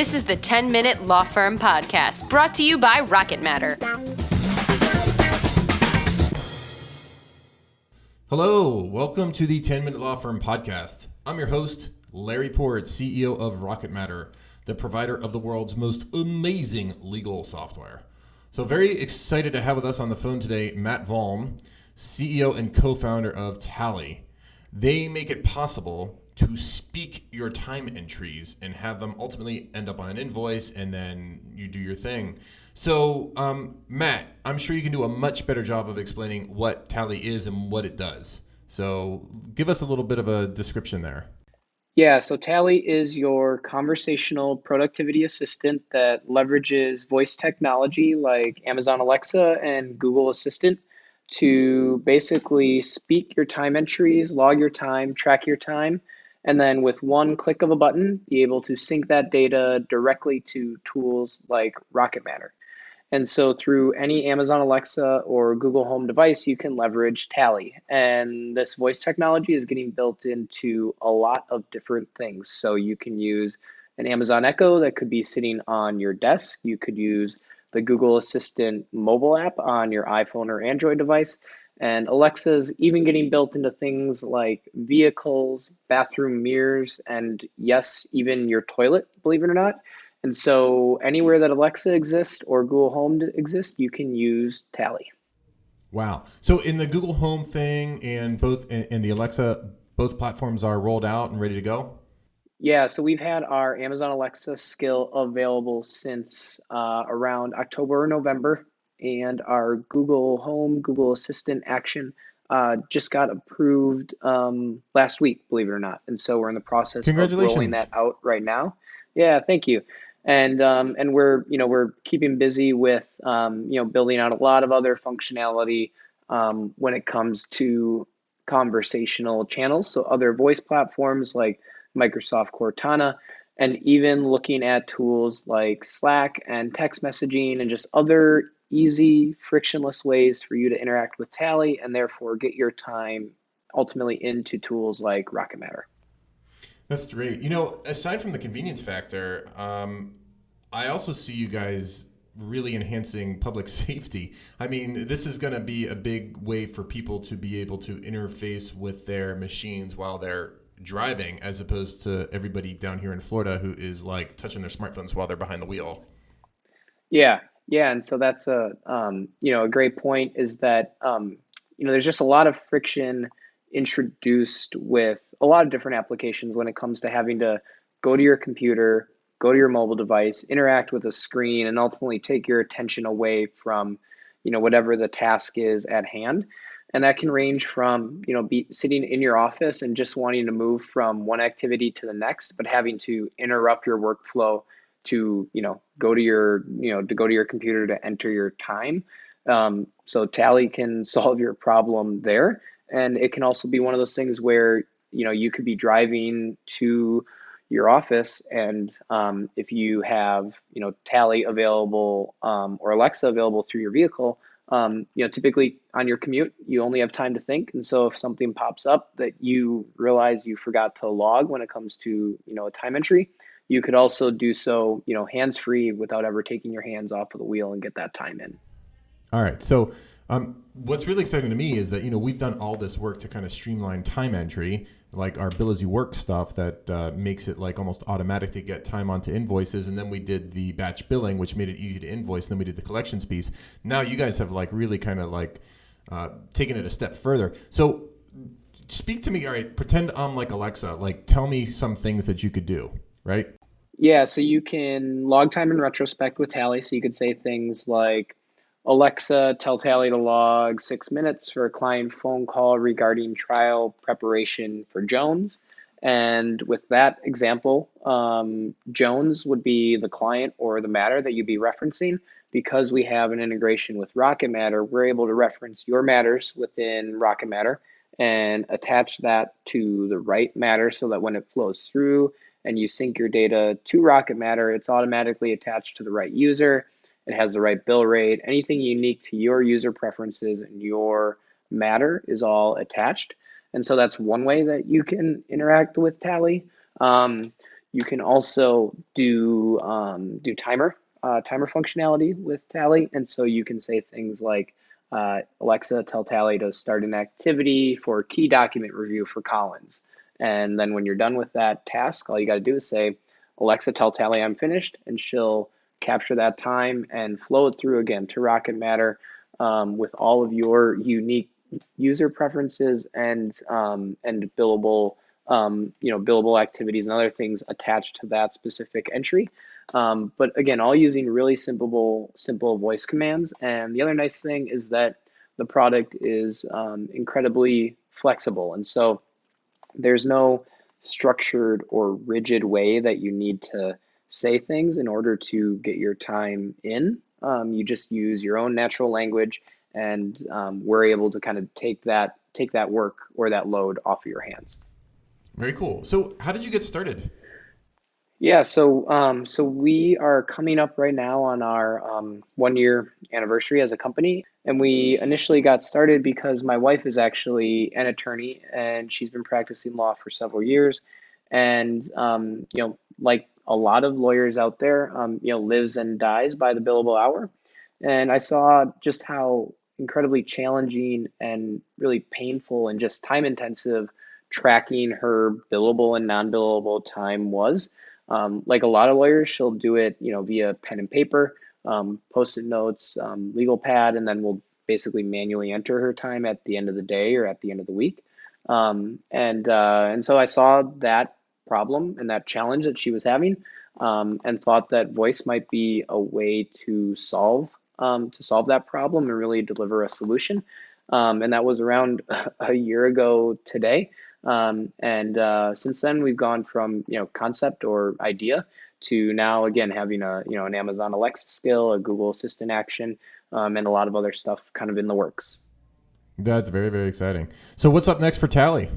This is the 10 Minute Law Firm Podcast, brought to you by Rocket Matter. Hello, welcome to the 10 Minute Law Firm Podcast. I'm your host, Larry Port, CEO of Rocket Matter, the provider of the world's most amazing legal software. So, very excited to have with us on the phone today Matt Volm, CEO and co founder of Tali. They make it possible to speak your time entries and have them ultimately end up on an invoice and then you do your thing. So, um, Matt, I'm sure you can do a much better job of explaining what Tali is and what it does. So, give us a little bit of a description there. Yeah, so Tali is your conversational productivity assistant that leverages voice technology like Amazon Alexa and Google Assistant to basically speak your time entries, log your time, track your time, and then with one click of a button, be able to sync that data directly to tools like Rocket Matter. And so through any Amazon Alexa or Google Home device, you can leverage Tali. And this voice technology is getting built into a lot of different things. So you can use an Amazon Echo that could be sitting on your desk. You could use the Google Assistant mobile app on your iPhone or Android device. And Alexa's even getting built into things like vehicles, bathroom mirrors, and yes, even your toilet, believe it or not. And so anywhere that Alexa exists or Google Home exists, you can use Tali. Wow. So in the Google Home thing and both and the Alexa, both platforms are rolled out and ready to go? Yeah, so we've had our Amazon Alexa skill available since uh, around October or November and our Google Home, Google Assistant action uh, just got approved um, last week, believe it or not. And so we're in the process of rolling that out right now. Yeah, thank you. And um, and we're you know we're keeping busy with um, you know building out a lot of other functionality um, when it comes to conversational channels. So other voice platforms like Microsoft Cortana, and even looking at tools like Slack and text messaging and just other easy, frictionless ways for you to interact with Tali and therefore get your time ultimately into tools like Rocket Matter. That's great. You know, aside from the convenience factor, um, I also see you guys really enhancing public safety. I mean, this is going to be a big way for people to be able to interface with their machines while they're driving, as opposed to everybody down here in Florida who is like touching their smartphones while they're behind the wheel. Yeah, yeah, and so that's a um, you know a great point is that um, you know there's just a lot of friction introduced with a lot of different applications when it comes to having to go to your computer, go to your mobile device, interact with a screen, and ultimately take your attention away from you know whatever the task is at hand. And that can range from you know be sitting in your office and just wanting to move from one activity to the next, but having to interrupt your workflow to you know go to your you know to go to your computer to enter your time. Um, so Tali can solve your problem there, and it can also be one of those things where you know you could be driving to your office and um, if you have you know Tali available um, or alexa available through your vehicle um, you know typically on your commute you only have time to think and so if something pops up that you realize you forgot to log when it comes to you know a time entry you could also do so, you know, hands free without ever taking your hands off of the wheel and get that time in. All right. So, um, what's really exciting to me is that you know we've done all this work to kind of streamline time entry, like our bill as you work stuff that uh, makes it like almost automatic to get time onto invoices, and then we did the batch billing, which made it easy to invoice. And then we did the collections piece. Now you guys have like really kind of like uh, taken it a step further. So, speak to me. All right, pretend I'm like Alexa. Like, tell me some things that you could do. Right. Yeah, so you can log time in retrospect with Tali. So you could say things like, Alexa, tell Tali to log six minutes for a client phone call regarding trial preparation for Jones. And with that example, um, Jones would be the client or the matter that you'd be referencing. Because we have an integration with Rocket Matter, we're able to reference your matters within Rocket Matter and attach that to the right matter so that when it flows through, and you sync your data to Rocket Matter, it's automatically attached to the right user. It has the right bill rate. Anything unique to your user preferences and your matter is all attached. And so that's one way that you can interact with Tali. Um, you can also do um, do timer uh, timer functionality with Tali, and so you can say things like uh, Alexa, tell Tali to start an activity for key document review for Collins. And then when you're done with that task, all you got to do is say, Alexa, tell Tali I'm finished, and she'll capture that time and flow it through again to Rocket Matter um, with all of your unique user preferences and um, and billable um, you know billable activities and other things attached to that specific entry. Um, but again, all using really simple simple voice commands. And the other nice thing is that the product is um, incredibly flexible, and so there's no structured or rigid way that you need to say things in order to get your time in. Um, you just use your own natural language and um, we're able to kind of take that take that work or that load off of your hands. Very cool. So, how did you get started? Yeah, so um, so we are coming up right now on our um, one year anniversary as a company, and we initially got started because my wife is actually an attorney and she's been practicing law for several years, and um, you know, like a lot of lawyers out there, um, you know, lives and dies by the billable hour, and I saw just how incredibly challenging and really painful and just time intensive tracking her billable and non billable time was. Um, like a lot of lawyers, she'll do it, you know, via pen and paper, um, post-it notes, um, legal pad, and then we'll basically manually enter her time at the end of the day or at the end of the week. Um, and uh, and so I saw that problem and that challenge that she was having, um, and thought that voice might be a way to solve um, to solve that problem and really deliver a solution. Um, and that was around a year ago today. And uh, since then, we've gone from you know concept or idea to now again having a you know an Amazon Alexa skill, a Google Assistant action, um, and a lot of other stuff kind of in the works. That's very very exciting. So what's up next for Tali?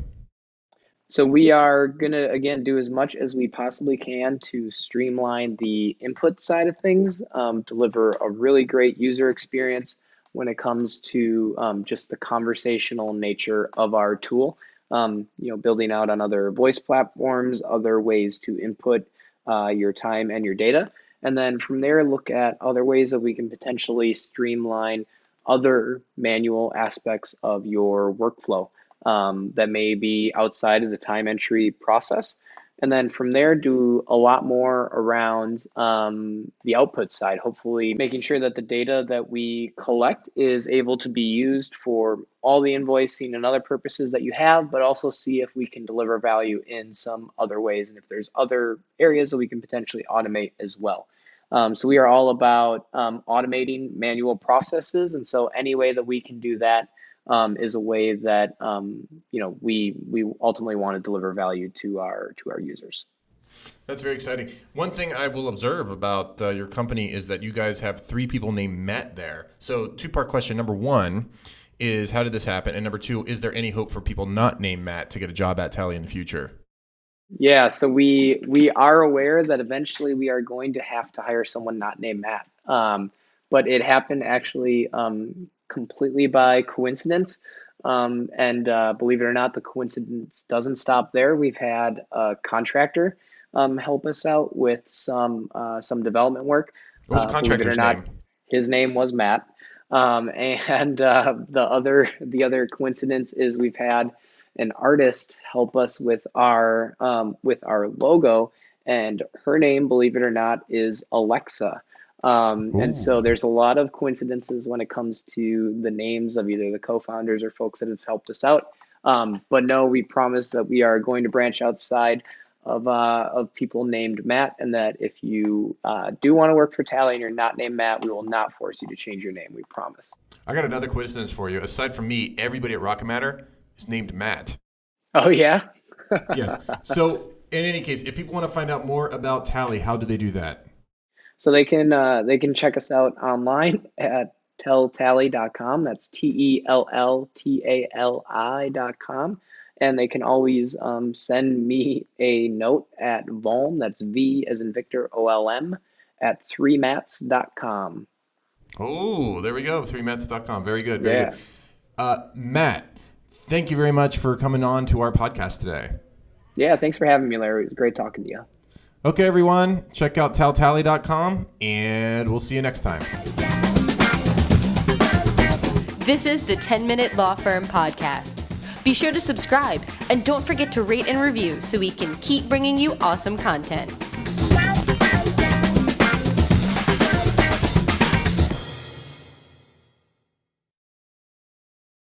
So we are gonna again do as much as we possibly can to streamline the input side of things, um, deliver a really great user experience when it comes to um, just the conversational nature of our tool. Um, you know, building out on other voice platforms, other ways to input uh, your time and your data, and then from there look at other ways that we can potentially streamline other manual aspects of your workflow um, that may be outside of the time entry process. And then from there, do a lot more around um, the output side, hopefully making sure that the data that we collect is able to be used for all the invoicing and other purposes that you have, but also see if we can deliver value in some other ways and if there's other areas that we can potentially automate as well. Um, so we are all about um, automating manual processes. And so any way that we can do that um, is a way that um, you know we we ultimately want to deliver value to our to our users. That's very exciting. One thing I will observe about uh, your company is that you guys have three people named Matt there. So two part question. Number one is how did this happen, and number two is there any hope for people not named Matt to get a job at Tali in the future? Yeah, so we we are aware that eventually we are going to have to hire someone not named Matt. Um, but it happened actually um, completely by coincidence. Um, and uh, believe it or not, the coincidence doesn't stop there. We've had a contractor um, help us out with some uh, some development work. What was the uh, contractor's not, name? His name was Matt. Um, and uh, the other the other coincidence is we've had an artist help us with our um, with our logo, and her name, believe it or not, is Alexa. Um, and so there's a lot of coincidences when it comes to the names of either the co-founders or folks that have helped us out. Um, but no, we promise that we are going to branch outside of uh, of people named Matt, and that if you uh, do want to work for Tali and you're not named Matt, we will not force you to change your name. We promise. I got another coincidence for you. Aside from me, everybody at Rocket Matter is named Matt. Oh yeah. yes. So in any case, if people want to find out more about Tali, how do they do that? So they can uh, they can check us out online at telltali.com. That's T E L L T A L I.com. And they can always um, send me a note at Volm, that's V as in Victor O L M, at 3mats.com. Oh, there we go, 3mats.com. Very good. Very yeah. good. Uh, Matt, thank you very much for coming on to our podcast today. Yeah, thanks for having me, Larry. It was great talking to you. Okay, everyone, check out telltali.com and we'll see you next time. This is the 10 Minute Law Firm Podcast. Be sure to subscribe and don't forget to rate and review so we can keep bringing you awesome content.